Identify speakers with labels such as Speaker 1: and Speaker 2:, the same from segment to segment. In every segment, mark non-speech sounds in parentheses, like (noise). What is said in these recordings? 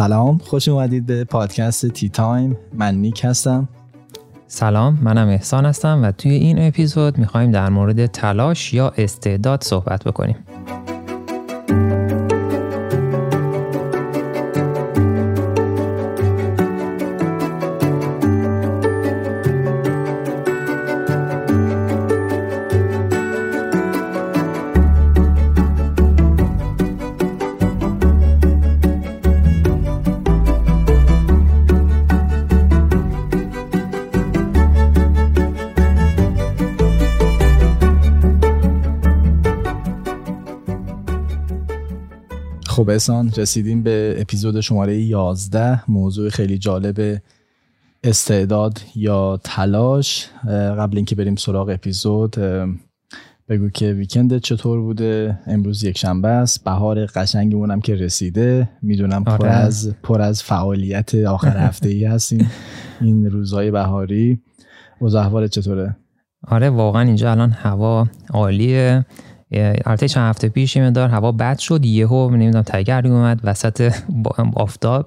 Speaker 1: سلام خوش اومدید به پادکست تی تایم. من نیک هستم.
Speaker 2: سلام منم احسان هستم و توی این اپیزود می‌خوایم در مورد تلاش یا استعداد صحبت بکنیم.
Speaker 1: احسان رسیدیم به اپیزود شماره 11 موضوع خیلی جالب استعداد یا تلاش. قبل اینکه بریم سراغ اپیزود بگو که ویکند چطور بوده؟ امروز یک شنبه است. بهار قشنگمون که رسیده. می‌دونم پر
Speaker 2: آره.
Speaker 1: از پر از فعالیت آخر (laughs) هفته ای هستیم این روزهای بهاری. اوضاع چطوره؟
Speaker 2: آره واقعا اینجا الان هوا عالیه. یه- البته چند هفته پیش یه مقدار هوا بد شد یهو نمی‌دونم تگرگی اومد وسط آفتاب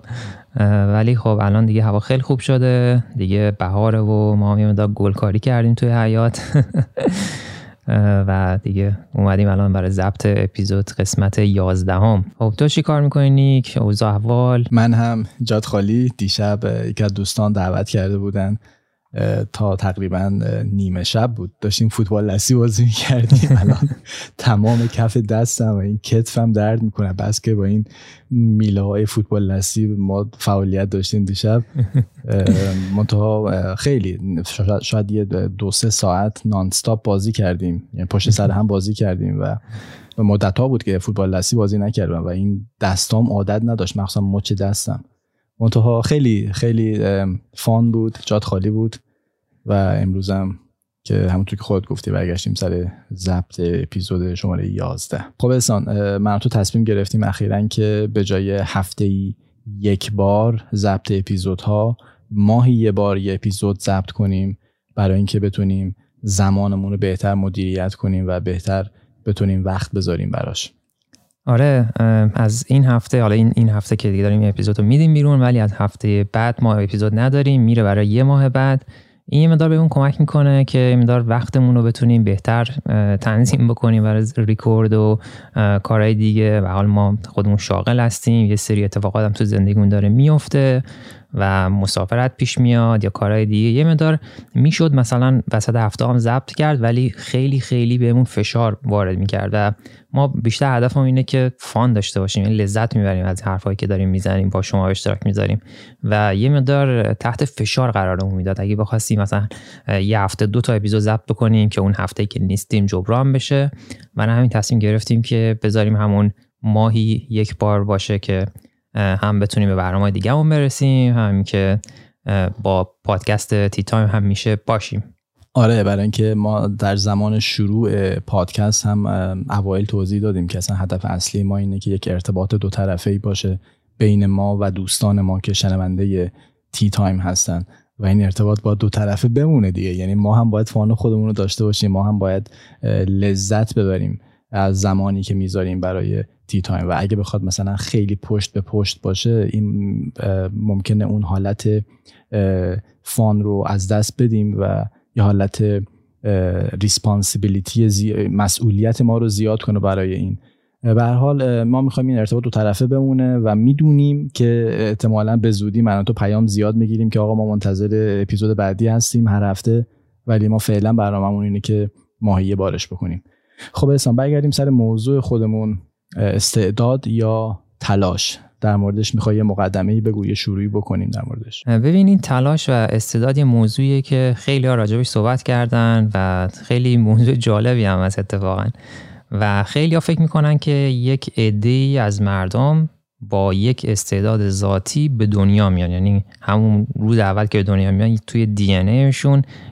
Speaker 2: ولی خب الان دیگه هوا خیلی خوب شده دیگه بهاره و ما هم یه مقدار گلکاری کردیم توی حیات (laughs) و دیگه اومدیم الان برای ضبط اپیزود قسمت 11 هم خب تو چی کار می‌کنی نیک؟ اوضاع احوال؟
Speaker 1: من هم جاد خالی دیشب یکی از دوستان دعوت کرده بودن. تا تقریبا نیمه شب بود. داشتیم فوتبال لسی بازی می‌کردیم. (laughs) الان تمام کف دستم و این کتفم درد می‌کنه. بس که با این میله های فوتبال لسی ما فعالیت داشتیم دیشب. (laughs) منتها خیلی شاید- شاید یه دو سه ساعت نانستاپ بازی کردیم. یعنی پشت سر هم بازی کردیم و مدت ها بود که فوتبال لسی بازی نکردم و این دستام عادت نداشت. مخصوصا مچ دستم. منتها خیلی خیلی فان بود جات خالی بود و امروزم که همونطور که خودت گفتی برگشتیم سر ضبط اپیزود شماره 11 خب احسان من تو تصمیم گرفتیم اخیرا که به جای هفته ای یک بار ضبط اپیزودها ماهی یه بار یه اپیزود ضبط کنیم برای اینکه بتونیم زمانمون رو بهتر مدیریت کنیم و بهتر بتونیم وقت بذاریم براش.
Speaker 2: آره از این هفته حالا این این هفته که دیگه داریم اپیزود رو میدیم بیرون ولی از هفته بعد ما اپیزود نداریم میره برای یه ماه بعد. این یه مقدار بهمون کمک می‌کنه که یه مقدار وقتمون رو بتونیم بهتر تنظیم بکنیم برای ریکورد و کارهای دیگه. و حال ما خودمون شاغل هستیم یه سری اتفاقات هم تو زندگیمون داره میفته و مسافرت پیش میاد یا کارهای دیگه. یه مقدار می‌شد مثلا وسط هفته هم ضبط کرد ولی خیلی خیلی بهمون فشار وارد می‌کرد و ما بیشتر هدفمون اینه که فان داشته باشیم یعنی لذت می‌بریم از حرفایی که داریم می‌زنیم با شما به اشتراک می‌ذاریم و یه مقدار تحت فشار قرارمون می‌داد. اگه بخواستیم مثلا یه هفته دو تا اپیزود ضبط بکنیم که اون هفته که نیستیم جبران بشه. و همین تصمیم گرفتیم که بذاریم همون ماهی یک بار باشه که هم بتونیم به برنامه دیگه برسیم هم که با پادکست تی تایم هم میشه باشیم.
Speaker 1: آره برای اینکه ما در زمان شروع پادکست هم اوایل توضیح دادیم که اصلا هدف اصلی ما اینه که یک ارتباط دو طرفه ای باشه بین ما و دوستان ما که شنونده تی تایم هستن و این ارتباط با دو طرفه بمونه دیگه. یعنی ما هم باید fun خودمون رو داشته باشیم ما هم باید لذت ببریم. از زمانی که می‌ذاریم برای تی تایم و اگه بخواد مثلا خیلی پشت به پشت باشه این ممکنه اون حالت فان رو از دست بدیم و یه حالت ریسپانسیبیلیتی مسئولیت ما رو زیاد کنه برای این. به هر حال ما می‌خوایم این ارتباط دو طرفه بمونه و می‌دونیم که احتمالا به زودی من تو پیام زیاد می‌گیریم که آقا ما منتظر اپیزود بعدی هستیم هر هفته ولی ما فعلا برنامه‌مون اینه که ماهی بارش بکنیم خب احسان برگردیم سر موضوع خودمون استعداد یا تلاش؟ در موردش می‌خوای یه مقدمه ای بگو یه شروعی بکنیم در موردش.
Speaker 2: ببینین تلاش و استعداد یه موضوعیه که خیلی ها راجبش صحبت کردن و خیلی موضوع جالبی هم از اتفاقا. و خیلی ها فکر می‌کنن که یک عده از مردم با یک استعداد ذاتی به دنیا میان. یعنی همون روز اول که به دنیا میان توی دی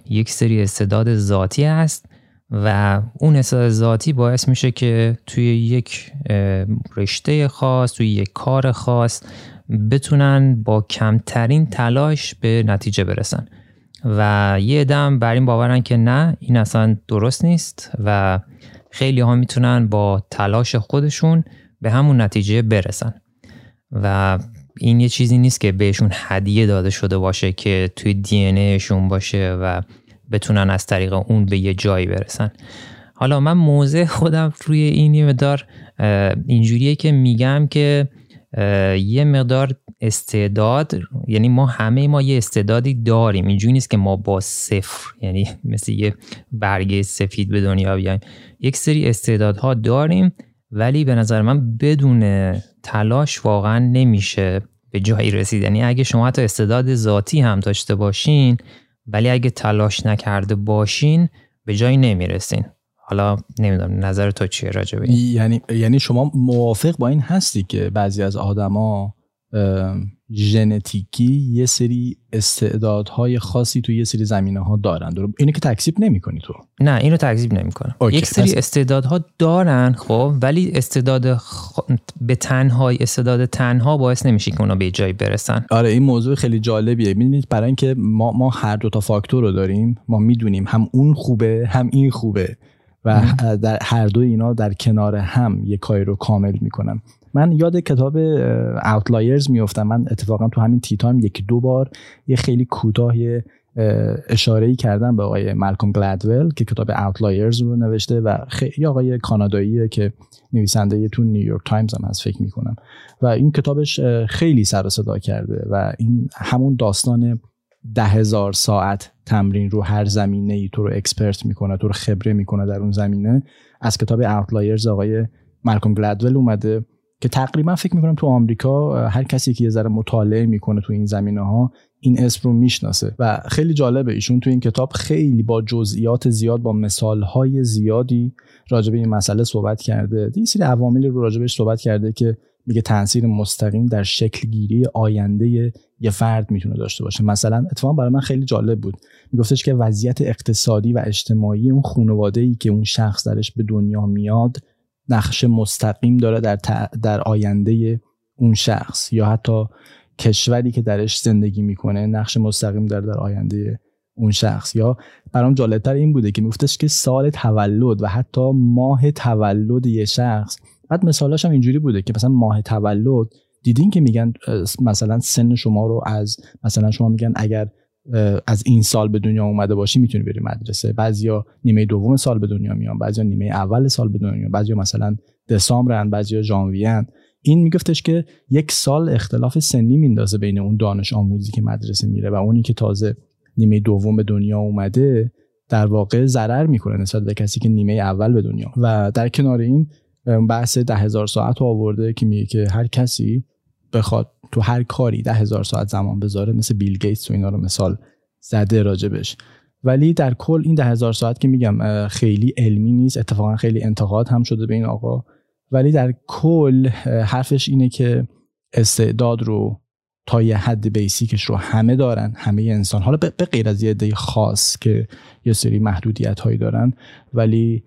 Speaker 2: یک سری استعداد ذاتی هست و اون استعداد ذاتی باعث میشه که توی یک رشته خاص توی یک کار خاص بتونن با کمترین تلاش به نتیجه برسن. و یه دم بر این باورن که نه این اصلا درست نیست و خیلی ها می‌تونن با تلاش خودشون به همون نتیجه برسن. و این یه چیزی نیست که بهشون هدیه داده شده باشه که توی دی باشه و بتونن از طریق اون به یه جایی برسن. حالا من موضع خودم روی این یه مقدار اینجوریه که میگم که یه مقدار استعداد یعنی ما همه ما یه استعدادی داریم. اینجوری نیست که ما با صفر یعنی مثل یه برگه سفید به دنیا بیایم. یک سری استعدادها داریم ولی به نظر من بدون تلاش واقعا نمیشه به جایی رسید. یعنی اگه شما حتی استعداد ذاتی هم داشته باشین ولی اگه تلاش نکرده باشین به جایی نمی‌رسین. حالا نمی‌دونم نظر تو چیه راجبه
Speaker 1: یعنی یعنی شما موافق با این هستی که بعضی از آدما ژنتیکی یه سری استعدادهای خاصی تو یه سری زمینه ها دارن اینو که تکذیب نمی‌کنی تو.
Speaker 2: نه اینو تکذیب نمی‌کنم. یک سری استعدادها دارن خب ولی استعداد به تنهای استعداد تنها باعث نمیشه که اونا به جایی برسن.
Speaker 1: آره این موضوع خیلی جالبیه. می‌دونید برای اینکه ما ما هر دو تا فاکتور رو داریم ما می‌دونیم هم اون خوبه هم این خوبه. و در هر دو اینا در کنار هم یک کاری رو کامل می‌کنن. من یاد کتاب Outliers میفتم من اتفاقا تو همین تی تایم یکی دو بار یه خیلی کوتاه اشاره ای کردم به آقای مالکوم گلدول که کتاب Outliers رو نوشته و خیلی آقای کاناداییه که نویسنده تو نیویورک تایمز هم هست فکر می‌کنم. و این کتابش خیلی سر صدا کرده و این همون داستان ده هزار ساعت تمرین رو هر زمینه ای تو رو expert می‌کنه تو رو خبره می‌کنه در اون زمینه. از کتاب Outliers آقای مالکوم گلدول اومده. که تقریبا فکر می‌کنم تو آمریکا هر کسی که یه ذره مطالعه می‌کنه تو این زمینه ها این اسم رو می‌شناسه. و خیلی جالبه ایشون تو این کتاب خیلی با جزئیات زیاد با مثال های زیادی راجع به این مسئله صحبت کرده. یه سری عواملی رو راجبش صحبت کرده که میگه تاثیر مستقیم در شکل گیری آینده یه فرد می‌تونه داشته باشه. مثلا اتفاقا برای من خیلی جالب بود. میگفتش که وضعیت اقتصادی و اجتماعی اون خانواده ای که اون شخص درش به دنیا میاد نقش مستقیم داره در, در آینده اون شخص یا حتی کشوری که درش زندگی می‌کنه نقش مستقیم داره در آینده اون شخص. یا برام جالبتر این بوده که میگفتش که سال تولد و حتی ماه تولد یه شخص بعد مثالاش هم اینجوری بوده که مثلا ماه تولد دیدین که میگن مثلا سن شما رو از مثلا شما میگن اگر از این سال به دنیا اومده باشی می‌تونی بری مدرسه. بعضیا نیمه دوم سال به دنیا میان بعضیا نیمه اول سال به دنیا میان بعضیا مثلا دسامبرن بعضیا ژانویه این میگفتش که یک سال اختلاف سنی میندازه بین اون دانش آموزی که مدرسه میره و اونی که تازه نیمه دوم به دنیا اومده در واقع ضرر می‌کنه نسبت به کسی که نیمه اول به دنیا. و در کنار این بحث ده هزار ساعت رو آورده که میگه که هر کسی بخواد تو هر کاری ده هزار ساعت زمان بذاره مثل بیل گیتس و اینا رو مثال زده راجبش. ولی در کل این ده هزار ساعت که میگم خیلی علمی نیست اتفاقا خیلی انتقاد هم شده به این آقا. ولی در کل حرفش اینه که استعداد رو تا یه حد بیسیکش رو همه دارن همه انسان. حالا به غیر از یه عده خاص که یه سری محدودیت هایی دارن ولی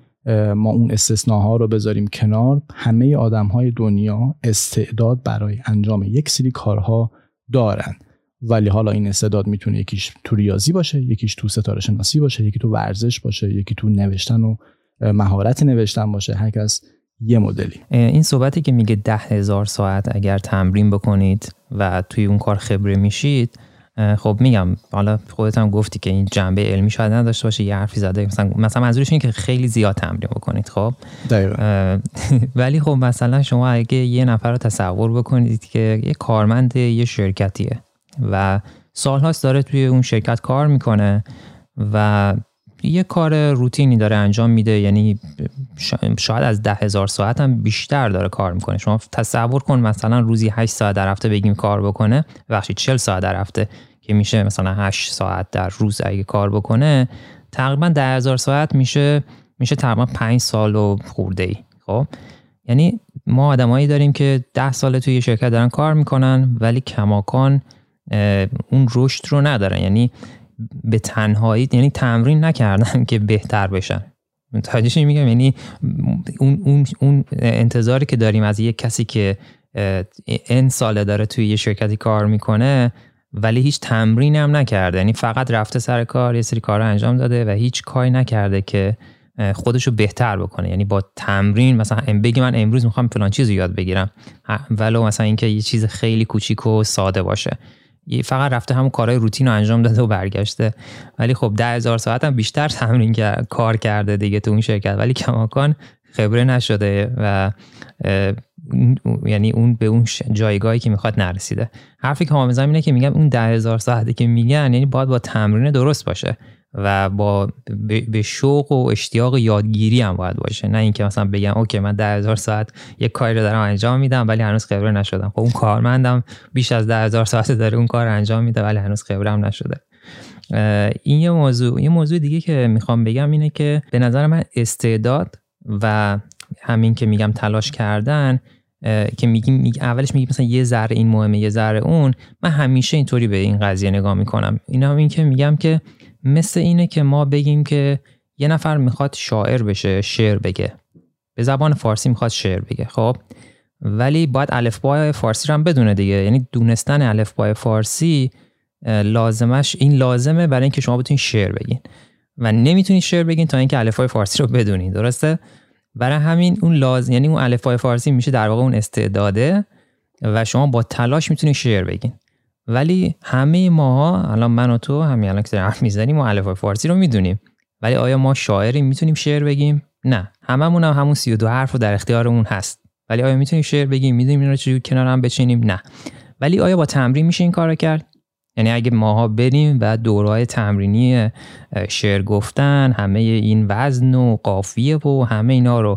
Speaker 1: ما اون استثناها رو بذاریم کنار. همه آدم های دنیا استعداد برای انجام یک سری کارها دارن. ولی حالا این استعداد می‌تونه یکیش تو ریاضی باشه یکیش تو ستاره شناسی باشه یکی تو ورزش باشه یکی تو نوشتن و مهارت نوشتن باشه. هر کس یه مدلی.
Speaker 2: این صحبتی که میگه ده هزار ساعت اگر تمرین بکنید و توی اون کار خبره میشید خب میگم حالا خودت هم گفتی که این جنبه علمی شاید نداشته باشه یه حرفی زده مثلا مثلا منظورش اینه که خیلی زیاد تمرین بکنید خب؟ (laughs) ولی خب مثلا شما اگه یه نفر رو تصور بکنید که یه کارمند یه شرکتیه و سالهاست داره توی اون شرکت کار می‌کنه و یه کار روتینی داره انجام میده یعنی شاید از ده هزار ساعت هم بیشتر داره کار می‌کنه. شما تصور کن مثلا روزی 8 ساعت در هفته بگیم کار بکنه بخشی 40 ساعت در هفته که میشه مثلا 8 ساعت در روز اگه کار بکنه تقریبا ده هزار ساعت میشه میشه تقریبا 5 سال و خورده ای خب؟ یعنی ما آدمایی داریم که ده ساله توی شرکت دارن کار می‌کنن ولی کماکان اون رشد رو ندارن. یعنی به تنهایی یعنی تمرین نکردن که بهتر بشن. متوجه میگم یعنی اون, اون, اون انتظاری که داریم از یک کسی که این ساله داره توی یه شرکتی کار می‌کنه ولی هیچ تمرین هم نکرده. یعنی فقط رفته سر کار یه سری کار انجام داده و هیچ کاری نکرده که خودش رو بهتر بکنه. یعنی با تمرین مثلا بگی من امروز می‌خوام فلان چیز رو یاد بگیرم. ولو مثلا اینکه یه چیز خیلی کوچیک و ساده باشه. فقط رفته همون کارهای روتین رو انجام داده و برگشته. ولی خب ده هزار ساعت هم بیشتر تمرین کار کرده دیگه تو اون شرکت. ولی کماکان خبره نشده و یعنی اون به اون جایگاهی که می‌خواد نرسیده. حرفی که ما اینه که میگم اون ده هزار ساعتی که میگن یعنی باید با تمرین درست باشه و با به شوق و اشتیاق یادگیری هم باید باشه. نه اینکه مثلا بگم اوکی من ده هزار ساعت یک کاری رو دارم انجام میدم ولی هنوز خبره نشدم. خب اون کارمندم بیش از ده هزار ساعت داره اون کار انجام میده ولی هنوز خبره هم نشده. این یه موضوع یه موضوع دیگه که می‌خوام بگم اینه که به نظر من استعداد و همین که میگم تلاش کردن که میگیم میگ اولش میگیم مثلا یه ذره این مهمه یه ذره اون. من همیشه اینطوری به این قضیه نگاه می‌کنم. اینا این که میگم که مثل اینه که ما بگیم که یه نفر می‌خواد شاعر بشه شعر بگه. به زبان فارسی می‌خواد شعر بگه خب؟ ولی باید الفبای فارسی رو هم بدونه دیگه. یعنی دونستن الفبای فارسی لازمش این لازمه برای اینکه شما بتونید شعر بگین. و نمی‌تونید شعر بگین تا اینکه الفبای فارسی رو بدونید درسته؟ برای همین اون لازم یعنی اون الفبای فارسی میشه در واقع اون استعداده و شما با تلاش می‌تونید شعر بگین. ولی همه ماها الان من و تو همین الان که حرف می‌زنیم ما الفبای فارسی رو می‌دونیم. ولی آیا ما شاعریم می‌تونیم شعر بگیم؟ نه. هممون هم همون 32 حرف رو در اختیارمون هست. ولی آیا می‌تونیم شعر بگیم؟ می‌دونیم اینا رو چجوری کنار هم بچینیم؟ نه. ولی آیا با تمرین میشه این کار کرد؟ یعنی اگه ماها بریم و دورهای تمرینی شعر گفتن همه این وزن و قافیه و همه اینا رو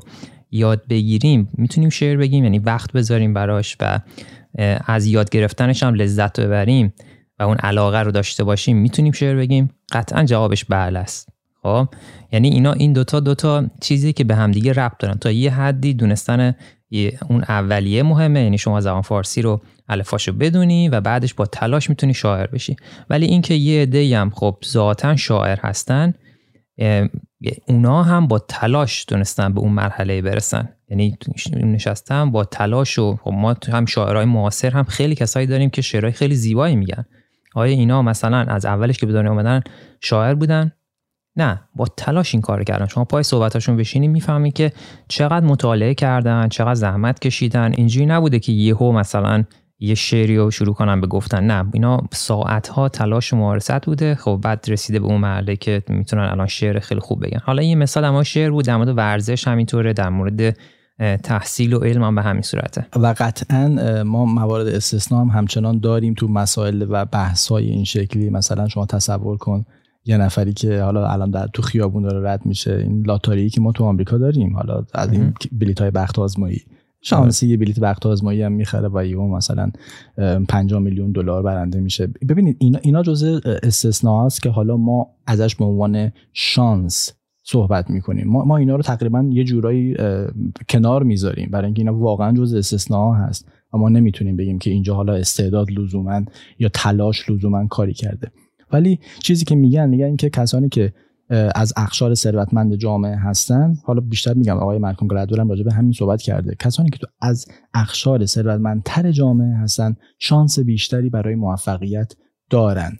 Speaker 2: یاد بگیریم می‌تونیم شعر بگیم یعنی وقت بذاریم براش و از یاد گرفتنش هم لذت ببریم و اون علاقه رو داشته باشیم می‌تونیم شعر بگیم قطعا جوابش بله است. خب؟ یعنی اینا این دوتا دوتا چیزی که به همدیگه ربط دارن. تا یه حدی دونستن اون اولیه مهمه یعنی شما زبان فارسی رو الفاشو بدونی و بعدش با تلاش می‌تونی شاعر بشی. ولی اینکه یه عده هم خب ذاتا شاعر هستن اونا هم با تلاش دونستن به اون مرحله برسن. یعنی نشستن با تلاش و خب ما هم شاعرای معاصر هم خیلی کسایی داریم که شعرهای خیلی زیبایی میگن. آیا اینا مثلا از اولش که به دنیا اومدن شاعر بودن؟ نه با تلاش این کار کردن شما پای صحبتاشون بشینید می‌فهمید که چقدر مطالعه کردن چقدر زحمت کشیدن. اینجوری نبوده که یهو مثلا یه شعری رو شروع کنن به گفتن. نه اینا ساعت ها تلاش و ممارست بوده. خب بعد رسیده به اون مرحله که می‌تونن الان شعر خیلی خوب بگن. حالا این مثال اما شعر بود در مورد ورزش همینطوره در مورد تحصیل و علم هم به همین صورته.
Speaker 1: و قطعا ما موارد استثنا هم همچنان داریم تو مسائل و بحث این شکلی. مثلا شما تصور کن یه نفری که حالا الان در تو خیابون داره رد میشه این لاتاری که ما تو آمریکا داریم. حالا از این بلیط های بخت آزمایی. شانسی یه بلیت بخت آزمایی هم می‌خره و یهو مثلا 5 میلیون دلار برنده میشه. ببینید اینا اینا جزء استثناء که حالا ما ازش به عنوان شانس صحبت می‌کنیم. ما, ما اینا رو تقریبا یه جورایی کنار می‌ذاریم. برای اینکه اینا واقعا جزء استثناء هست. و ما نمی‌تونیم بگیم که اینجا حالا استعداد لزوما یا تلاش لزوما کاری کرده. ولی چیزی که میگن میگن اینکه کسانی که از اخشار ثروتمند جامعه هستن حالا بیشتر میگم آقای مالکوم گلادول هم راجع به همین صحبت کرده. کسانی که تو از اخشار ثروتمندتر جامعه هستن شانس بیشتری برای موفقیت دارن.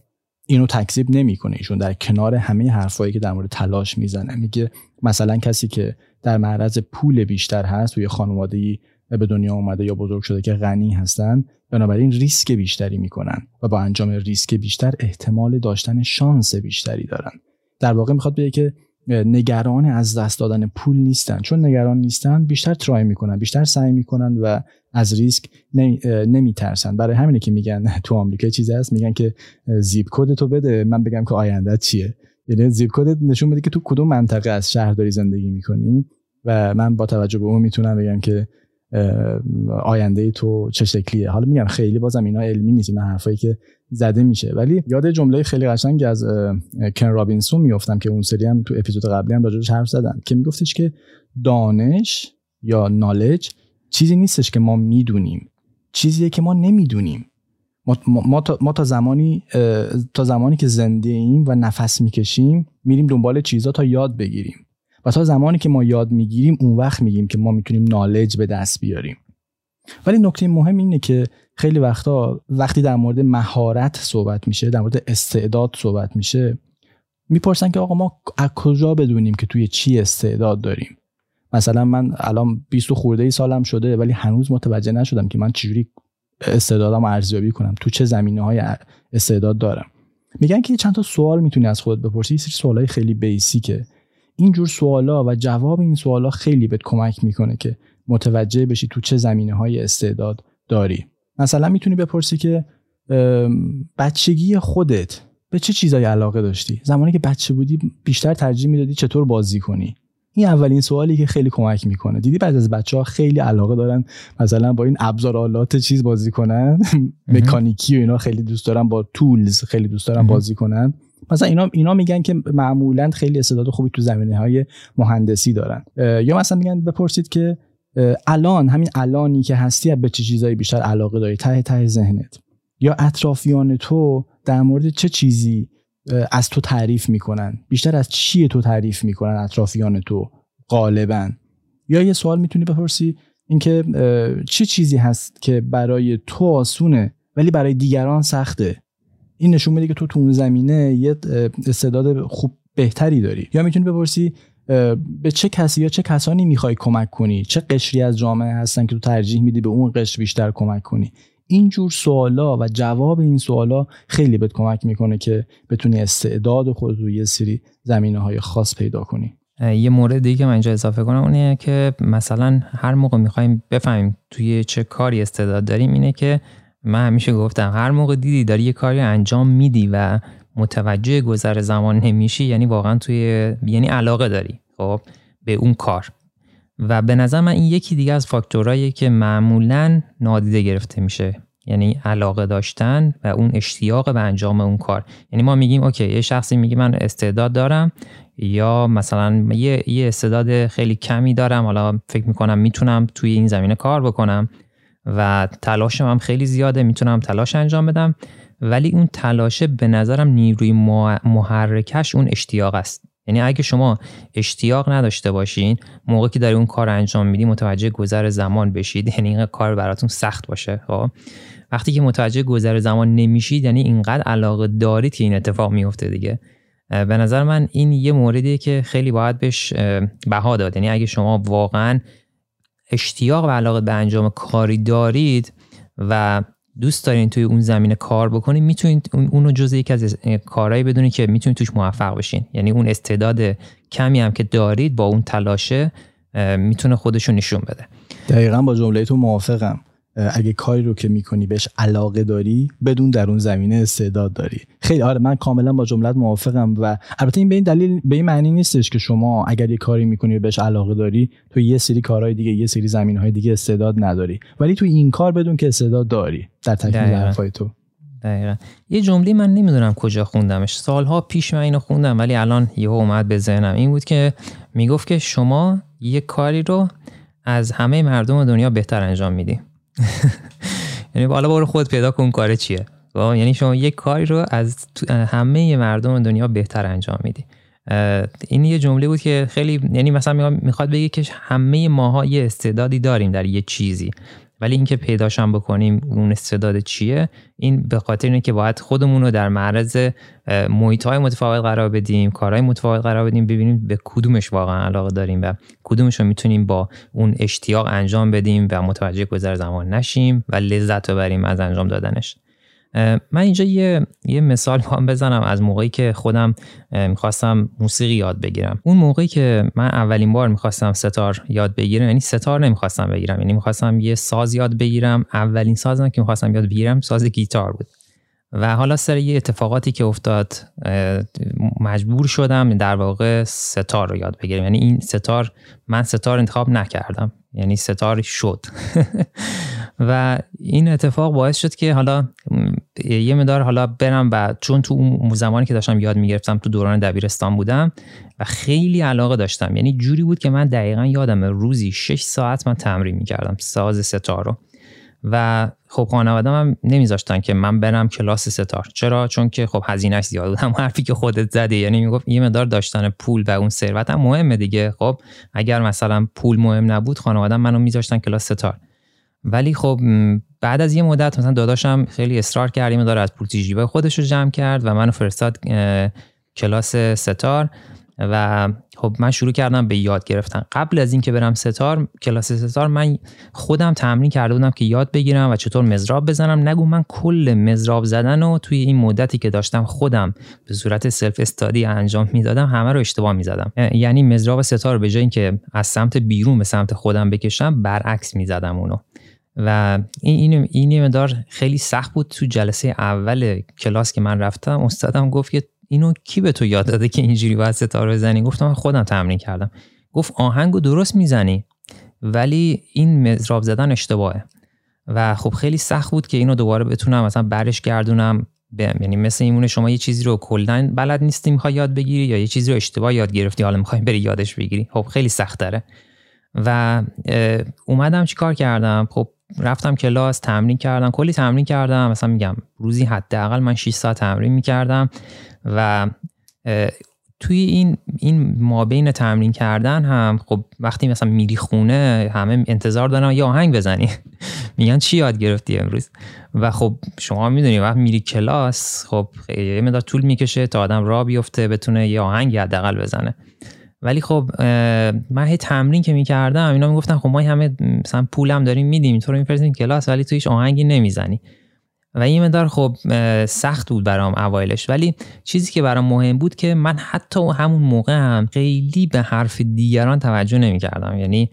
Speaker 1: اینو تکذیب نمی‌کنه ایشون در کنار همه حرفایی که در مورد تلاش می‌زنه. میگه مثلا کسی که در معرض پول بیشتر هست توی خانوادگی به دنیا اومده یا بزرگ شده که غنی هستن بنابراین ریسک بیشتری می‌کنن و با انجام ریسک بیشتر احتمال داشتن شانس بیشتری دارن. در واقع می‌خواد بگه که نگران از دست دادن پول نیستن. چون نگران نیستن بیشتر ترای می‌کنن بیشتر سعی می‌کنن و از ریسک نمیترسن. برای همینه که میگن تو آمریکا چیزی هست میگن که زیپ کد تو بده من بگم که آینده چیه. یعنی زیپ کد نشون بده که تو کدوم منطقه از شهر داری زندگی می‌کنی و من با توجه به اون می‌تونم بگم که آینده تو چه شکلیه؟ حالا میگم خیلی بازم اینا علمی نیست این حرفایی که زده میشه. ولی یاد جمله خیلی قشنگ از کن رابینسون میفتم که اون سری هم تو اپیزود قبلی هم راجعش حرف زدم که میگفتش که دانش یا نالج چیزی نیستش که ما می‌دونیم. چیزیه که ما نمی‌دونیم. ما, ما, تا, ما تا زمانی تا زمانی که زنده ایم و نفس می‌کشیم میریم دنبال چیزا تا یاد بگیریم. و تا زمانی که ما یاد می‌گیریم اون وقت میگیم که ما می‌تونیم نالج به دست بیاریم. ولی نکته مهم اینه که خیلی وقتا وقتی در مورد مهارت صحبت میشه در مورد استعداد صحبت میشه می‌پرسن که آقا ما از کجا بدونیم که توی چی استعداد داریم؟ مثلا من الان 20 خورده ای سالم شده ولی هنوز متوجه نشدم که من چجوری استعدادم ارزیابی کنم تو چه زمینه های استعداد دارم. میگن که چند تا سوال می‌تونی از خودت بپرسی یه سری سوالای خیلی بیسیکه. اینجور سوالا و جواب این سوالا خیلی بهت کمک می‌کنه که متوجه بشی تو چه زمینه های استعداد داری. مثلا می‌تونی بپرسی که بچگی خودت به چه چیزایی علاقه داشتی؟ زمانی که بچه بودی بیشتر ترجیح می‌دادی چطور بازی کنی؟ این اولین سوالی که خیلی کمک می‌کنه. دیدی بعض از بچه ها خیلی علاقه دارن مثلا با این ابزار آلات چیز بازی کنن؟ (laughs) مکانیکی و اینا خیلی دوست دارن با تولز خیلی دوست دارن بازی کنن. مثلا اینا اینا میگن که معمولا خیلی استعداد خوبی تو زمینه های مهندسی دارن. یا مثلا میگن بپرسید که الان همین الانی که هستی به چه چیزایی بیشتر علاقه داری؟ ته ته ذهنت. یا اطرافیان تو در مورد چه چیزی از تو تعریف می‌کنن؟ بیشتر از چیه تو تعریف می‌کنن اطرافیان تو غالبا؟ یا یه سوال می‌تونی بپرسی اینکه چه چیزی هست که برای تو آسونه ولی برای دیگران سخته؟ این نشون میده که تو تو اون زمینه یه استعداد خوب بهتری داری. یا می‌تونی بپرسی به چه کسی یا چه کسانی می‌خوای کمک کنی؟ چه قشری از جامعه هستن که تو ترجیح میدی به اون قشر بیشتر کمک کنی؟ اینجور سوالا و جواب این سوالا خیلی بهت کمک می‌کنه که بتونی استعداد خود رو یه سری زمینه های خاص پیدا کنی.
Speaker 2: یه مورد دیگه من اینجا اضافه کنم اونه که مثلا هر موقع می‌خوایم بفهمیم توی چه کاری استعداد داریم اینه که من همیشه گفتم هر موقع دیدی داری یه کاری انجام میدی و متوجه گذر زمان نمیشی یعنی واقعا توی یعنی علاقه داری خب به اون کار. و به نظر من این یکی دیگه از فاکتورهایی که معمولا نادیده گرفته میشه یعنی علاقه داشتن و اون اشتیاق به انجام اون کار. یعنی ما میگیم اوکی یه شخصی میگه من استعداد دارم یا مثلا یه, یه استعداد خیلی کمی دارم حالا فکر می‌کنم می‌تونم توی این زمینه کار بکنم. و تلاشم هم خیلی زیاده می‌تونم تلاش انجام بدم. ولی اون تلاشه به نظرم نیروی محرکش اون اشتیاق است. یعنی اگه شما اشتیاق نداشته باشین موقعی که داری اون کار انجام میدی متوجه گذر زمان بشید. (laughs) یعنی این کار براتون سخت باشه خب؟ وقتی که متوجه گذر زمان نمیشید یعنی اینقدر علاقه دارید که این اتفاق میفته دیگه. به نظر من این یه موردیه که خیلی باید بهش بها داد. یعنی اگه شما واقعا اشتیاق و علاقه به انجام کاری دارید و دوست دارین توی اون زمینه کار بکنید می‌تونید اونو جز یکی از کارهایی بدونید که می‌تونید توش موفق بشین. یعنی اون استعداد کمی هم که دارید با اون تلاشه می‌تونه خودشو نشون بده.
Speaker 1: دقیقا با جمله تو موافقم. اگه کاری رو که می‌کنی بهش علاقه داری بدون در اون زمینه استعداد داری. خیلی آره من کاملا با جملت موافقم و البته این به این دلیل به این معنی نیستش که شما اگر یه کاری می‌کنی و بهش علاقه داری تو یه سری کارهای دیگه یه سری زمینهای دیگه استعداد نداری. ولی تو این کار بدون که استعداد داری. در تکمیل حرفای تو.
Speaker 2: دقیقا. یه جمله من نمی‌دونم کجا خوندمش. سالها پیش من اینو خوندم ولی الان یهو اومد به ذهنم. این بود که می‌گفت که شما یه کاری رو از همه مردم دنیا بهتر انجام میدی. (laughs) یعنی حالا برو خود پیدا کن کار چیه؟ یعنی شما یک کاری رو از همه مردم دنیا بهتر انجام میدی این یه جمله بود که خیلی یعنی مثلا می‌خواد بگه که همه ماها یه استعدادی داریم در یه چیزی ولی اینکه پیداشم بکنیم اون استعداد چیه این به خاطر اینه که باید خودمون رو در معرض محیط های متفاوت قرار بدیم کارهای متفاوت قرار بدیم ببینیم به کدومش واقعا علاقه داریم و کدومش رو می‌تونیم با اون اشتیاق انجام بدیم و متوجه گذر زمان نشیم و لذت ببریم از انجام دادنش. من اینجا یه, یه مثال هم بزنم از موقعی که خودم می‌خواستم موسیقی یاد بگیرم. اون موقعی که من اولین بار می‌خواستم ستار یاد بگیرم یعنی ستار نمی‌خواستم بگیرم یعنی می‌خواستم یه ساز یاد بگیرم. اولین سازم که می‌خواستم یاد بگیرم ساز گیتار بود. و حالا سر یه اتفاقاتی که افتاد مجبور شدم در واقع ستار رو یاد بگیرم. یعنی این ستار من ستار انتخاب نکردم. یعنی ستار شد. (laughs) و این اتفاق باعث شد که حالا یه مدار حالا برم و چون تو اون زمانی که داشتم یاد می‌گرفتم تو دوران دبیرستان بودم و خیلی علاقه داشتم. یعنی جوری بود که من دقیقا یادم روزی 6 ساعت من تمرین می‌کردم ساز ستار رو. و خب خانواده هم نمیذاشتن که من برم کلاس ستار چرا؟ چون که خب هزینهش زیاد بود. (laughs) هم حرفی که خودت زدی یعنی می‌گفت یه مدار داشتن پول و اون ثروت هم مهمه دیگه. خب اگر مثلا پول مهم نبود خانواده منو میذاشتن کلاس ستار ولی خب بعد از یه مدت مثلا داداشم خیلی اصرار کرد این داره از پول جیبه خودش رو جمع کرد و منو فرستاد کلاس ستار و خب من شروع کردم به یاد گرفتن. قبل از اینکه برم ستار کلاس ستار من خودم تمرین کرده بودم که یاد بگیرم و چطور مزراب بزنم. نگو من کل مزراب زدن و توی این مدتی که داشتم خودم به صورت سلف استادی انجام می‌دادم همه رو اشتباه می‌زدم. یعنی مزراب ستار به جای اینکه از سمت بیرون به سمت خودم بکشم برعکس می‌زدم اونو. و این این مدار خیلی سخت بود تو جلسه اول کلاس که من رفتم. استادم گفت که اینو کی به تو یاد داده که اینجوری باید ستاره بزنی؟ گفتم خودم تمرین کردم. گفت آهنگو درست می‌زنی ولی این مزراب زدن اشتباهه. و خب خیلی سخت بود که اینو دوباره بتونم مثلا برش گردونم یعنی مثل ایمونه شما یه چیزی رو کلا بلد نیستی می‌خوای یاد بگیری یا یه چیزی رو اشتباه یاد گرفتی حالا می‌خوای بری یادش بگیری؟ خب خیلی سخت داره و اومدم چیکار کردم؟ خب رفتم کلاس تمرین کردم. کلی تمرین کردم. مثلا میگم روزی حداقل من 6 ساعت تمرین می‌کردم و توی این این مابین تمرین کردن هم خب وقتی مثلا میری خونه همه انتظار دارن یه آهنگ بزنی. (laughs) میگن چی یاد گرفتی امروز؟ و خب شما می‌دونی وقتی میری کلاس خب یه مدار طول می‌کشه تا آدم را بیفته بتونه یه آهنگ حداقل بزنه. ولی خب من هی تمرین که می‌کردم اینا می‌گفتن خب ما همه مثلا پولم داریم میدیم تو رو میفرستیم کلاس ولی تو هیچ آهنگی نمی‌زنی. و این مدار خب سخت بود برام اوایلش. ولی چیزی که برام مهم بود که من حتی همون موقع هم خیلی به حرف دیگران توجه نمی‌کردم. یعنی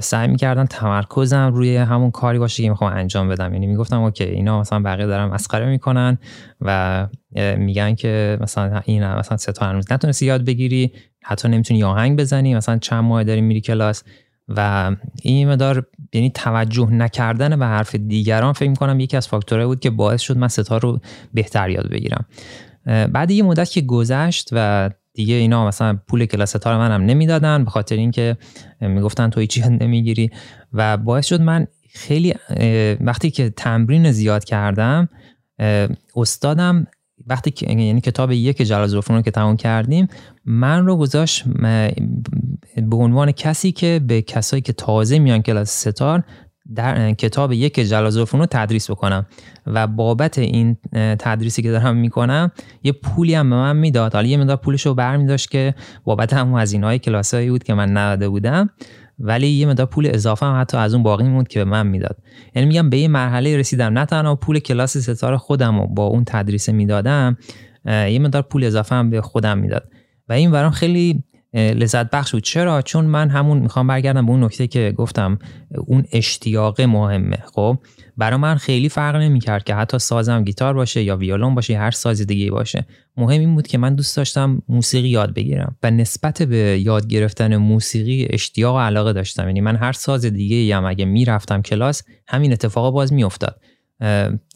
Speaker 2: سعی می‌کردم تمرکزم روی همون کاری باشه که می‌خوام انجام بدم. یعنی می‌گفتم اوکی اینا مثلا بقیه دارن مسخره می‌کنن و میگن که مثلا این مثلا سه تا هنوز نتونستی یاد بگیری حتی نمی‌تونی آهنگ بزنی مثلا چند ماه داری میری کلاس و این مدار یعنی توجه نکردن به حرف دیگران فکر می‌کنم یکی از فاکتورهایی بود که باعث شد من ستار رو بهتر یاد بگیرم. بعد یه مدت که گذشت و دیگه اینا مثلا پول کلاس ستار منم نمی‌دادن به خاطر اینکه می‌گفتن تو هیچی نمی‌گیری. و باعث شد من خیلی وقتی که تمرین زیاد کردم استادم وقتی که یعنی کتاب یک جلال رو که تمام کردیم من رو گذاشت به عنوان کسی که به کسایی که تازه میان کلاس ستار در کتاب یک جلال رو تدریس بکنم و بابت این تدریسی که دارم می‌کنم یه پولی هم به من می‌داد. حالا یه مقدار پولش رو برمیداشت که بابت هم هزینه های کلاسایی بود که من نداده بودم ولی یه مقدار پول اضافه هم حتی از اون باقی موند که به من می‌داد. یعنی میگم به یه مرحله رسیدم. نه تنها پول کلاس ستاره خودم و با اون تدریس می‌دادم یه مقدار پول اضافه هم به خودم می‌داد. و این برام خیلی لذت بخش بود. چرا؟ چون من همون می‌خوام برگردم به اون نکته که گفتم. اون اشتیاق مهمه خب؟ برای من خیلی فرق نمی‌کرد که حتی سازم گیتار باشه یا ویولون باشه یا هر ساز دیگه باشه. مهم این بود که من دوست داشتم موسیقی یاد بگیرم و نسبت به یاد گرفتن موسیقی اشتیاق و علاقه داشتم. یعنی من هر ساز دیگه هم اگه می‌رفتم کلاس همین اتفاق باز میافتاد.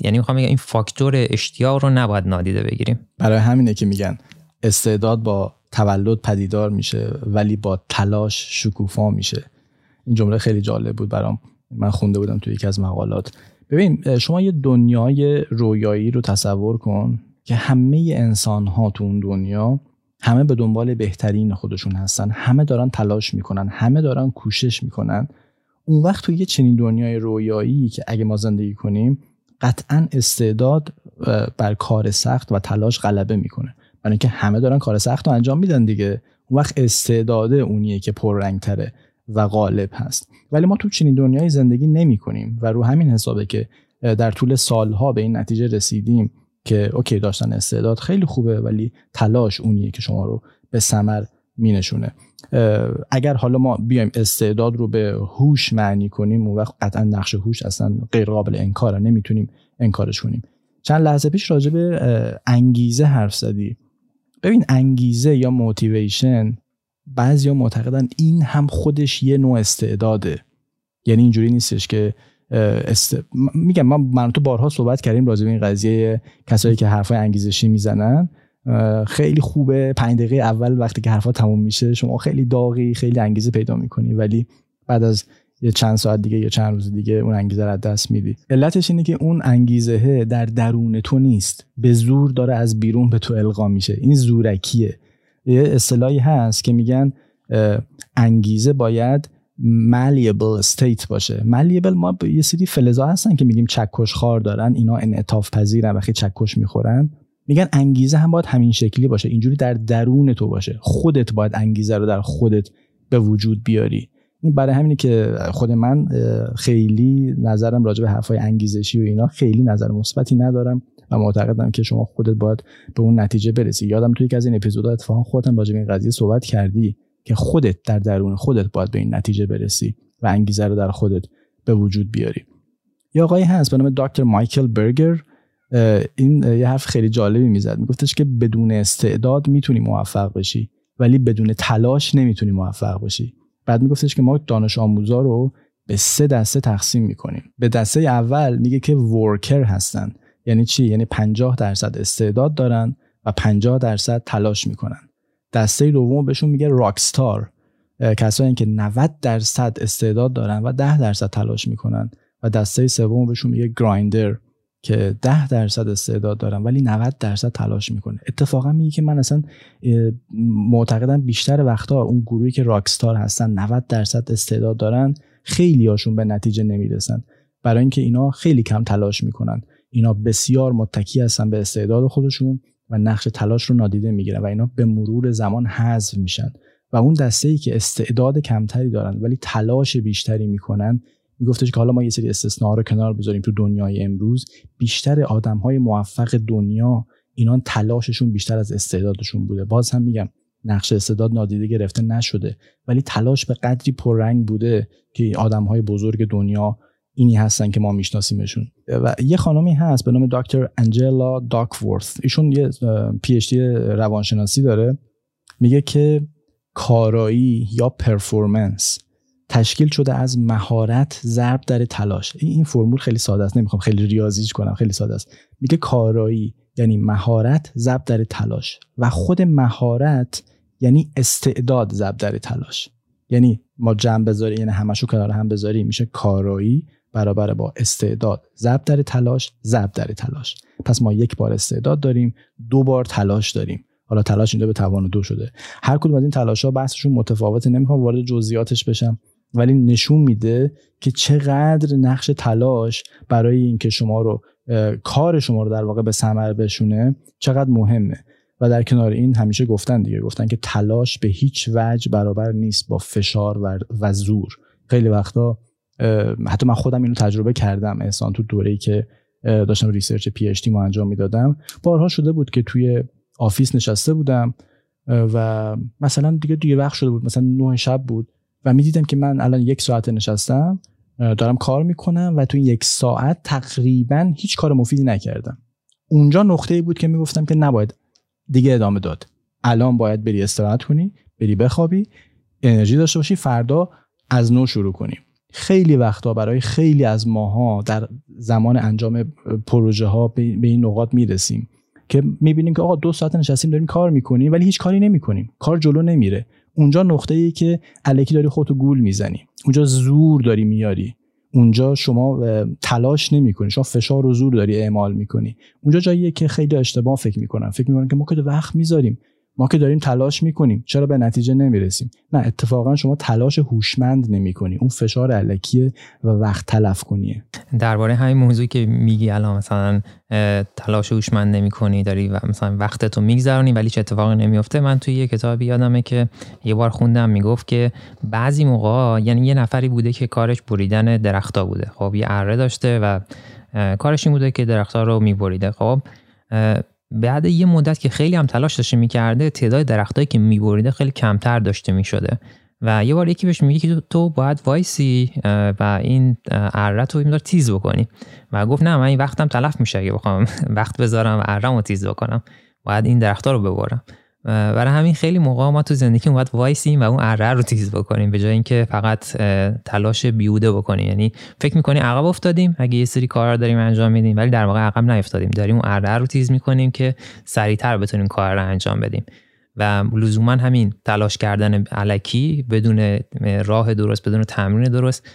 Speaker 2: یعنی می‌خوام بگم این فاکتور اشتیاق رو نباید نادیده بگیریم.
Speaker 1: برای همینه که میگن استعداد با تولد پدیدار میشه ولی با تلاش شکوفا میشه. این جمله خیلی جالب بود برام. من خونده بودم توی یکی از مقالات. ببین شما یه دنیای رویایی رو تصور کن که همه انسان ها تو اون دنیا همه به دنبال بهترین خودشون هستن. همه دارن تلاش می‌کنن همه دارن کوشش می‌کنن. اون وقت تو یه چنین دنیای رویایی که اگه ما زندگی کنیم قطعا استعداد بر کار سخت و تلاش غلبه می‌کنه. برای اینکه همه دارن کار سخت رو انجام میدن دیگه. اون وقت استعداده اونیه که پررنگ تره و غالب هست. ولی ما تو چنین دنیای زندگی نمی کنیم و رو همین حسابه که در طول سالها به این نتیجه رسیدیم که اوکی داشتن استعداد خیلی خوبه ولی تلاش اونیه که شما رو به ثمر مینشونه. اگر حالا ما بیایم استعداد رو به هوش معنی کنیم اون وقت قطعا نقش هوش اصلا غیر قابل انکاره نمی‌تونیم انکارش کنیم. چند لحظه پیش راجع به انگیزه حرف زدی. ببین انگیزه یا موتیویشن بعضیا معتقدن این هم خودش یه نوع استعداده. یعنی اینجوری نیستش که است... میگم من من تو بارها صحبت کردیم راجع به این قضیه کسایی که حرفای انگیزشی می‌زنن. خیلی خوبه. پنج دقیقه اول وقتی که حرفا تموم میشه شما خیلی داغی خیلی انگیزه پیدا می‌کنی. ولی بعد از یه چند ساعت دیگه یا چند روز دیگه اون انگیزه رو دست میدی. علتش اینه که اون انگیزه در درون تو نیست. به زور داره از بیرون به تو القا میشه. این زورکیه. یه اصطلاحی هست که میگن انگیزه باید malleable state باشه. malleable ما یه سری فلزا هستن که میگیم چکش خار دارن. اینا انعطاف پذیرن وقتی چکش می‌خورن. میگن انگیزه هم باید همین شکلی باشه. اینجوری در درون تو باشه. خودت باید انگیزه رو در خودت به وجود بیاری. این برای همینه که خود من خیلی نظرم راجع به حرفای انگیزشی و اینا خیلی نظر مثبتی ندارم و معتقدم که شما خودت باید به اون نتیجه برسی. یادم توی یکی از این اپیزودها اتفاقا خودم راجع به این قضیه صحبت کردی که خودت در درون خودت باید به این نتیجه برسی و انگیزه رو در خودت به وجود بیاری. یا آقایی هست به نام دکتر مایکل برگر. این یه حرف خیلی جالبی می‌زد. میگفتش که بدون استعداد می‌تونی موفق بشی ولی بدون تلاش نمی‌تونی موفق بشی. بعد میگفتش که ما دانش آموزا رو به سه دسته تقسیم می‌کنیم. به دسته اول میگه که ورکر هستن. یعنی چی؟ یعنی 50 درصد استعداد دارن و 50 درصد تلاش می‌کنن. دسته دوم بهشون میگه راکستار. کسایی که 90 درصد استعداد دارن و 10 درصد تلاش می‌کنن. و دسته سوم بهشون میگه گرایندر. که 10 درصد استعداد دارن ولی 90 درصد تلاش می‌کنه. اتفاقا میگه که من اصلا معتقدم بیشتر وقتا اون گروهی که راکستار هستن 90 درصد استعداد دارن خیلی هاشون به نتیجه نمی‌رسن. برای اینکه اینا خیلی کم تلاش می‌کنن. اینا بسیار متکی هستن به استعداد خودشون و نقش تلاش رو نادیده می‌گیرن و اینا به مرور زمان حذف میشن. و اون دسته ای که استعداد کمتری دارن ولی تلاش بیشتری می‌کنن میگفتش که حالا ما یه سری استثناء رو کنار بذاریم تو دنیای امروز. بیشتر آدم های موفق دنیا اینا تلاششون بیشتر از استعدادشون بوده. باز هم میگم نقش استعداد نادیده گرفته نشده. ولی تلاش به قدری پررنگ بوده که آدم های بزرگ دنیا اینی هستن که ما میشناسیمشون. و یه خانمی هست به نام دکتر انجلا داکورث. ایشون یه پی روانشناسی داره. میگه که کارایی یا پرفورمنس تشکیل شده از مهارت ضرب در تلاش. این فرمول خیلی ساده است. نمی‌خوام خیلی ریاضیش کنم خیلی ساده است. میگه کارایی یعنی مهارت ضرب در تلاش. و خود مهارت یعنی استعداد ضرب در تلاش. یعنی ما جمع بذاری یعنی همشو کنار هم بذاری میشه کارایی برابر با استعداد. ضرب در تلاش ضرب در تلاش. پس ما یک بار استعداد داریم دو بار تلاش داریم. حالا تلاش اینجا به توان دو شده. هر کدوم از این تلاش ها بحثشون متفاوته. نمی‌خوام وارد جزئیاتش بشم. ولی نشون میده که چقدر نقش تلاش برای اینکه شما رو کار شما رو در واقع به ثمر بشونه چقدر مهمه. و در کنار این همیشه گفتن دیگه گفتن که تلاش به هیچ وجه برابر نیست با فشار و زور. خیلی وقتا حتی من خودم اینو تجربه کردم احسان تو دوره‌ای که داشتم research PhD مو انجام می‌دادم. بارها شده بود که توی office نشسته بودم و مثلا دیگه دیگه وقت شده بود. مثلا نه شب بود. و می‌دیدم که من الان یک ساعت نشستم دارم کار می‌کنم و تو این یک ساعت تقریبا هیچ کار مفیدی نکردم. اونجا نقطه ای بود که می‌گفتم که نباید دیگه ادامه داد. الان باید بری استراحت کنی بری بخوابی انرژی داشته باشی فردا از نو شروع کنی. خیلی وقتا برای خیلی از ماها در زمان انجام پروژه ها به این نقاط می‌رسیم که می‌بینیم که آقا دو ساعت نشستیم داریم کار می‌کنیم ولی هیچ کاری نمی‌کنیم. کار جلو نمیره. اونجا نقطه ای که الکی داری خودتو گول می‌زنی. اونجا زور داری میاری. اونجا شما تلاش نمی‌کنی. شما فشار و زور داری اعمال می‌کنی. اونجا جاییه که خیلی اشتباه فکر می‌کنن فکر می‌کنن که ما که وقت می‌ذاریم. ما که داریم تلاش می‌کنیم. چرا به نتیجه نمی‌رسیم؟ نه اتفاقا شما تلاش هوشمند نمی‌کنی. اون فشار علکیه و وقت تلف کنیه.
Speaker 2: درباره همین موضوعی که میگی الان مثلا تلاش هوشمند نمی‌کنی داری و مثلا وقتتو میگذرونی ولی چه اتفاقی نمیفته من توی یه کتابی یادمه که یه بار خوندم می‌گفت که بعضی موقع یعنی یه نفری بوده که کارش بریدن درختا بوده. خب یه اره داشته و کارش این بوده که درختها رو میبریده. خب بعد یه مدت که خیلی هم تلاش داشته می‌کرده تعداد درختایی که میبریده خیلی کمتر داشته می‌شده. و یه بار یکی بهش میگه که تو باید وایسی و این اره رو این تیز بکنی. و گفت نه من این وقتم تلف میشه اگه بخوام (laughs) وقت بذارم و اره رو تیز بکنم. باید این درختها رو ببرم. برای همین خیلی موقع ما تو زندگی باید وایسیم و اون اره رو تیز بکنیم به جای اینکه فقط تلاش بیهوده بکنیم. یعنی فکر می‌کنیم عقب افتادیم اگه یه سری کارا داریم انجام میدیم ولی در واقع عقب نیفتادیم. داریم اون اره رو تیز می‌کنیم که سریعتر بتونیم کار رو انجام بدیم. و لزوما همین تلاش کردن علکی بدون راه درست بدون تمرین درست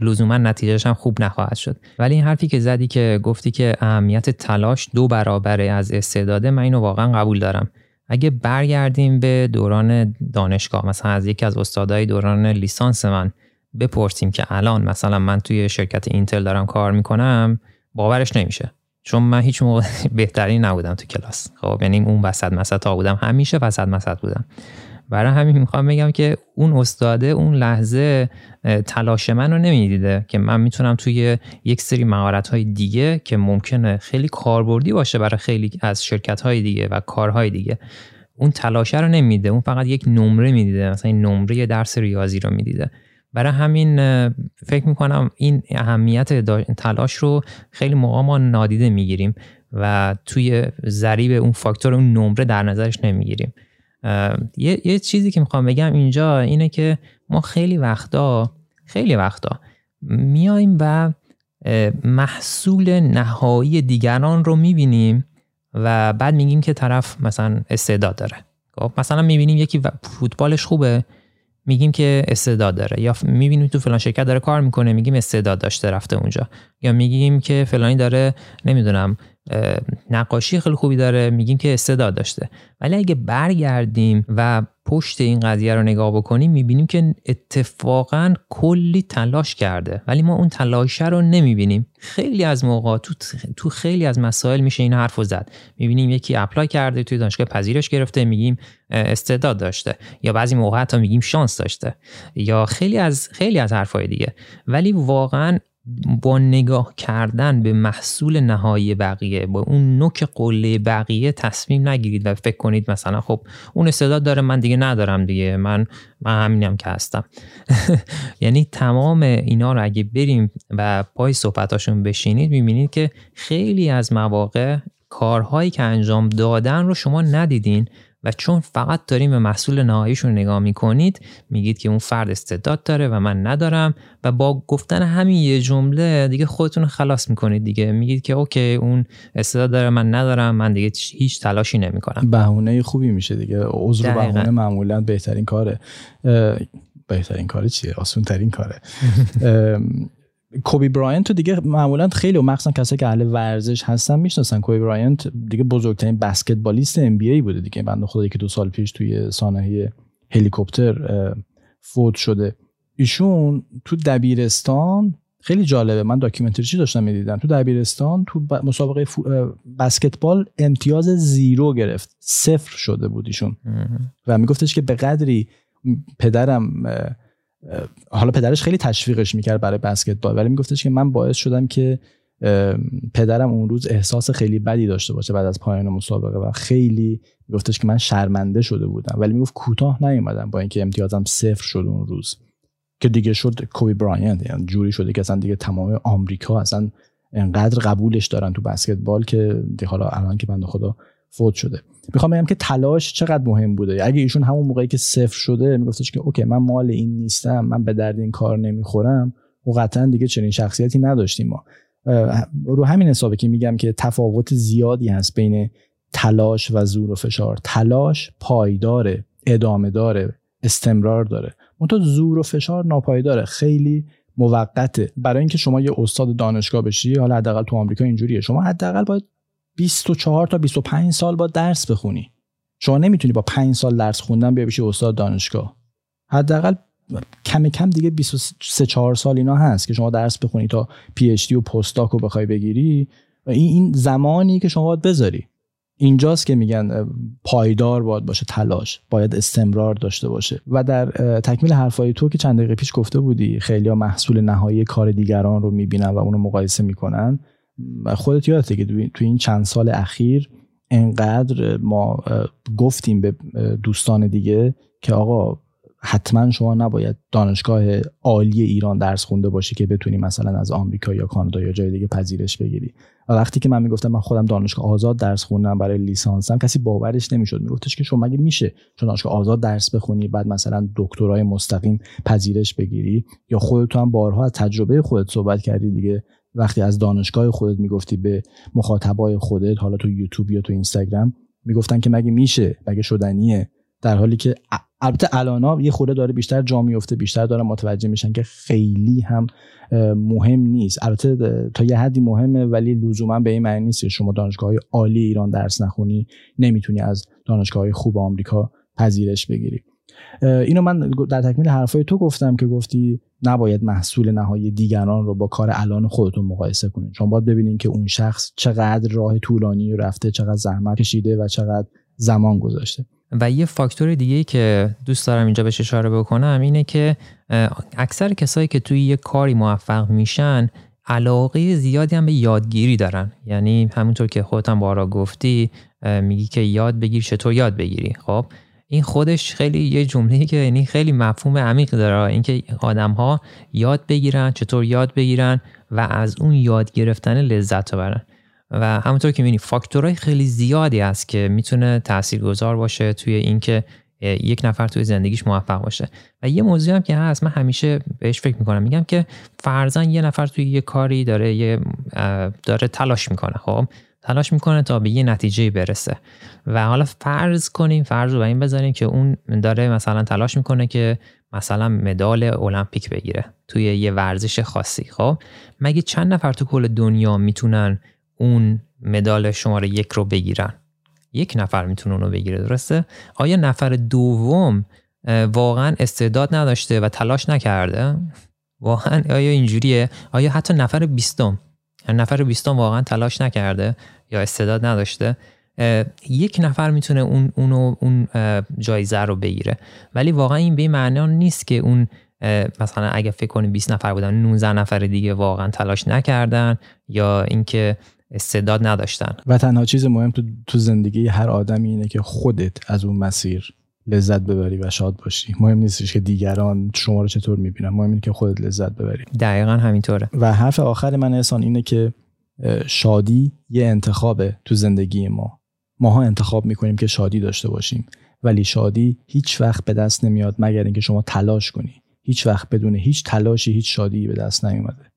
Speaker 2: لزوما نتیجهش هم خوب نخواهد شد. ولی این حرفی که زدی که گفتی که اهمیت تلاش دو برابره از استعداده من اینو واقعا قبول دارم. اگه برگردیم به دوران دانشگاه مثلا از یکی از استادای دوران لیسانس من بپرسیم که الان مثلا من توی شرکت اینتل دارم کار می‌کنم باورش نمیشه. چون من هیچ موقع (laughs) بهترین نبودم تو کلاس. خب یعنی اون وسط مسط بودم. همیشه وسط مسط بودم. برای همین می‌خوام بگم که اون استاده اون لحظه تلاش من رو نمی‌دیده که من می‌تونم توی یک سری مهارت های دیگه که ممکنه خیلی کاربردی باشه برای خیلی از شرکت های دیگه و کارهای دیگه اون تلاشه رو نمیده اون فقط یک نمره می‌دیده مثلا این نمره درس ریاضی رو می‌دیده. برای همین فکر می‌کنم این اهمیت تلاش رو خیلی موقع ما نادیده می‌گیریم و توی ضریب اون فاکتور اون نمره در نظرش نمی‌گیریم. یه،, یه چیزی که می‌خوام بگم اینجا اینه که ما خیلی وقتا خیلی وقتا میایم و محصول نهایی دیگران رو می‌بینیم و بعد میگیم که طرف مثلا استعداد داره. خب مثلا می‌بینیم یکی فوتبالش خوبه میگیم که استعداد داره یا می‌بینیم تو فلان شرکت داره کار می‌کنه میگیم استعداد داشته رفته اونجا. یا میگیم که فلانی داره نمی‌دونم نقاشی خیلی خوبی داره میگیم که استعداد داشته. ولی اگه برگردیم و پشت این قضیه رو نگاه بکنیم می‌بینیم که اتفاقا کلی تلاش کرده. ولی ما اون تلاشه رو نمی‌بینیم. خیلی از موقع تو, تو خیلی از مسائل میشه این حرف زد. می‌بینیم یکی اپلای کرده توی دانشگاه پذیرش گرفته میگیم استعداد داشته. یا بعضی موقع حتی میگیم شانس داشته. یا خیلی از خیلی از حرفهای دیگه. ولی واقعا با نگاه کردن به محصول نهایی بقیه با اون نوک قله بقیه تصمیم نگیرید و فکر کنید مثلا خب اون استعداد داره من دیگه ندارم دیگه من من همینم که هستم. (laughs) یعنی تمام اینا رو اگه بریم و پای صحبتاشون بشینید می‌بینید که خیلی از مواقع کارهایی که انجام دادن رو شما ندیدین. و چون فقط داریم به محصول نهاییشون نگاه می‌کنید میگید که اون فرد استعداد داره و من ندارم و با گفتن همین یه جمله دیگه خودتون خلاص می‌کنید دیگه. میگید که اوکی اون استعداد داره من ندارم من دیگه هیچ تلاشی نمی‌کنم.
Speaker 1: بهونه خوبی میشه دیگه. عذر بهونه معمولا بهترین کاره. بهترین کاره چیه؟ آسون ترین کاره. (laughs) کوبی براینت تو دیگه معمولا خیلی و مخصوصا کسایی که اهل ورزش هستن می‌شناسن. کوبی براینت دیگه بزرگترین بسکتبالیست ام بی ای بوده دیگه. بنده خدا که دو سال پیش توی سانحه هلیکوپتر فوت شده. ایشون تو دبیرستان خیلی جالبه. من چی داشتم می‌دیدم؟ تو دبیرستان تو مسابقه بسکتبال امتیاز زیرو گرفت. صفر شده بود ایشون. و میگفتش که به قدری پدرم حالا پدرش خیلی تشویقش می‌کرد برای بسکتبال ولی میگفتش که من باعث شدم که پدرم اون روز احساس خیلی بدی داشته باشه بعد از پایان مسابقه و خیلی میگفتش که من شرمنده شده بودم. ولی می‌گفت کوتاه نیومدم با اینکه امتیازم صفر شد اون روز. که دیگه شد کوبی براینت یعنی جوری شده که اصلا دیگه تمام آمریکا اصلا انقدر قبولش دارن تو بسکتبال که حالا الان که بنده خدا فوت شده. می‌خوام بگم که تلاش چقدر مهم بوده. اگه ایشون همون موقعی که صفر شده میگفتش که اوکی من مال این نیستم من به درد این کار نمی‌خورم. و قطعا دیگه چنین شخصیتی نداشتیم ما. رو همین حسابه که میگم که تفاوت زیادی هست بین تلاش و زور و فشار. تلاش پایداره ادامه داره استمرار داره. منتها زور و فشار ناپایداره. خیلی موقته. برای اینکه شما یه استاد دانشگاه بشی حالا حداقل تو آمریکا اینجوریه. شما حداقل باید 24 تا 25 سال با درس بخونی. شما نمی‌تونی با 5 سال درس خوندن بیا بشی استاد دانشگاه. حداقل کم کم دیگه 23 4 سال اینا هست که شما درس بخونی تا پی اچ دی و پستاک رو بخوای بگیری. این این زمانی که شما باید بذاری. اینجاست که میگن پایدار باید باشه تلاش. باید استمرار داشته باشه. و در تکمیل حرفای تو که چند دقیقه پیش گفته بودی خیلی ها محصول نهایی کار دیگران رو می‌بینن و اونو مقایسه می‌کنن. خودت یادته که تو این چند سال اخیر انقدر ما گفتیم به دوستان دیگه که آقا حتما شما نباید دانشگاه عالی ایران درس خونده باشی که بتونی مثلا از آمریکا یا کانادا یا جای دیگه پذیرش بگیری. و وقتی که من می‌گفتم من خودم دانشگاه آزاد درس خوندم برای لیسانسم کسی باورش نمی‌شد. میگفتش که شما مگه میشه چون دانشگاه آزاد درس بخونی بعد مثلا دکترای مستقیم پذیرش بگیری؟ یا خودت هم بارها از تجربه خودت صحبت کردی دیگه. وقتی از دانشگاه خودت می‌گفتی به مخاطبای خودت حالا تو یوتیوب یا تو اینستاگرام می‌گفتن که مگه میشه؟ مگه شدنیه؟ در حالی که البته الانا یه خورده داره بیشتر جا میفته بیشتر داره متوجه میشن که خیلی هم مهم نیست. البته تا یه حدی مهمه ولی لزوما به این معنی نیست شما دانشگاه عالی ایران درس نخونی نمی‌تونی از دانشگاه خوب آمریکا پذیرش بگیری. اینو من در تکمیل حرفای تو گفتم که گفتی نباید محصول نهایی دیگران رو با کار الان خودتون مقایسه کنید چون باید ببینید که اون شخص چقدر راه طولانی رفته چقدر زحمت کشیده و چقدر زمان گذاشته.
Speaker 2: و یه فاکتور دیگه که دوست دارم اینجا بهش اشاره بکنم اینه که اکثر کسایی که توی یه کاری موفق میشن علاقه زیادی هم به یادگیری دارن. یعنی همونطور که خودت هم بارا گفتی میگی که یاد بگیر چطور یاد بگیری. خب؟ این خودش خیلی یه جمله که یعنی خیلی مفهوم عمیق داره. اینکه آدم ها یاد بگیرن چطور یاد بگیرن و از اون یاد گرفتن لذت ببرن و همونطور که می‌بینی فاکتورهای خیلی زیادی هست که می‌تونه تاثیرگذار باشه توی اینکه یک نفر توی زندگیش موفق باشه. و یه موضوع هم که هست من همیشه بهش فکر می‌کنم. میگم که فرزن یه نفر توی یه کاری داره یه داره تلاش می‌کنه خب؟ تلاش می‌کنه تا به یه نتیجه برسه. و حالا فرض کنیم فرض رو این بذاریم که اون داره مثلا تلاش می‌کنه که مثلا مدال المپیک بگیره توی یه ورزش خاصی خب؟ مگه چند نفر تو کل دنیا می‌تونن اون مدال شماره یک رو بگیرن؟ یک نفر می‌تونه اونو بگیره درسته؟ آیا نفر دوم واقعا استعداد نداشته و تلاش نکرده؟ واقعا آیا اینجوریه؟ آیا حتی نفر بیستم نفر بیستم واقعا تلاش نکرده یا استعداد نداشته. یک نفر می‌تونه اون اونو اون جایزه رو بگیره. ولی واقعا این به معنا نیست که اون مثلا اگه فکر کنیم 20 نفر بودن 19 نفر دیگه واقعا تلاش نکردن یا اینکه استعداد نداشتن.
Speaker 1: و تنها چیز مهم تو, تو زندگی هر آدمی اینه که خودت از اون مسیر لذت ببری و شاد باشی. مهم نیستش که دیگران شما رو چطور می‌بینن. مهم اینه که خودت لذت ببری.
Speaker 2: دقیقا همینطوره.
Speaker 1: و حرف آخر من احسان اینه که شادی یه انتخابه تو زندگی ما. ماها انتخاب می‌کنیم که شادی داشته باشیم. ولی شادی هیچ وقت به دست نمیاد مگر اینکه شما تلاش کنی. هیچ وقت بدون هیچ تلاشی هیچ شادی به دست نمیومده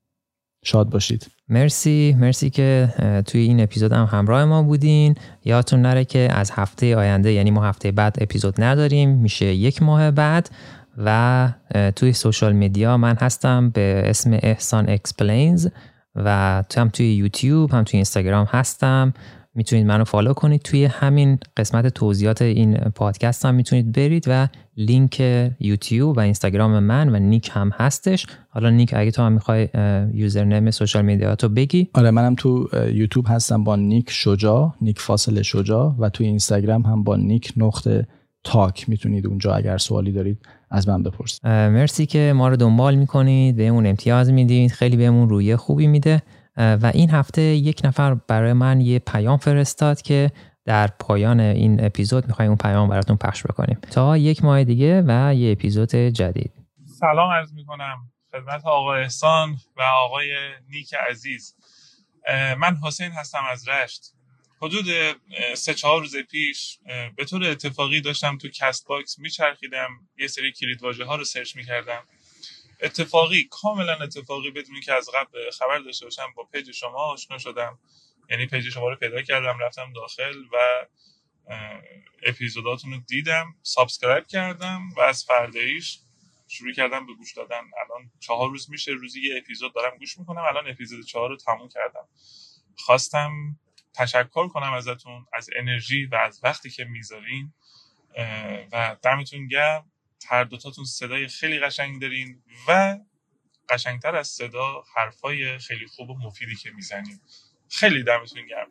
Speaker 1: شاد باشید.
Speaker 2: مرسی مرسی که توی این اپیزود هم همراه ما بودین. یادتون نره که از هفته آینده یعنی ما هفته بعد اپیزود نداریم میشه یک ماه بعد. و توی social media من هستم به اسم احسان Explains و تو هم توی یوتیوب هم توی اینستاگرام هستم. می‌تونید منو follow کنید. توی همین قسمت توضیحات این پادکست هم می‌تونید برید و لینک یوتیوب و اینستاگرام من و نیک هم هستش. حالا نیک اگه تو هم می‌خوای username social میدیا تو بگی.
Speaker 1: آره منم تو یوتیوب هستم با نیک شجا نیک فاصله شجا و تو اینستاگرام هم با نیک نقطه تاک می‌تونید اونجا اگر سوالی دارید از من بپرسید.
Speaker 2: مرسی که ما رو دنبال می‌کنید بهمون امتیاز می‌دید خیلی بهمون رویه خوبی میده. و این هفته یک نفر برای من یه پیام فرستاد که در پایان این اپیزود می‌خوایم اون پیام براتون پخش بکنیم. تا یک ماه دیگه و یه اپیزود جدید.
Speaker 3: سلام عرض می‌کنم خدمت آقای احسان و آقای نیک عزیز. من حسین هستم از رشت. حدود سه چهار روز پیش به طور اتفاقی داشتم تو کست باکس میچرخیدم یه سری کلید واژه ها رو search می‌کردم. اتفاقی کاملا اتفاقی بدون اینکه از قبل خبر داشته باشم با page شما آشنا شدم. یعنی page شما رو پیدا کردم رفتم داخل و اپیزوداتون رو دیدم سابسکرایب کردم و از فرداش شروع کردم به گوش دادن. الان چهار روز میشه روزی یه اپیزود دارم گوش می‌کنم الان اپیزود چهار رو تموم کردم. خواستم تشکر کنم ازتون از انرژی و از وقتی که می‌ذارین و دمتون گرم. هر دوتاتون صدای خیلی قشنگ دارین و قشنگتر از صدا حرفای خیلی خوب و مفیدی که می‌زنیم خیلی دمتون گرم.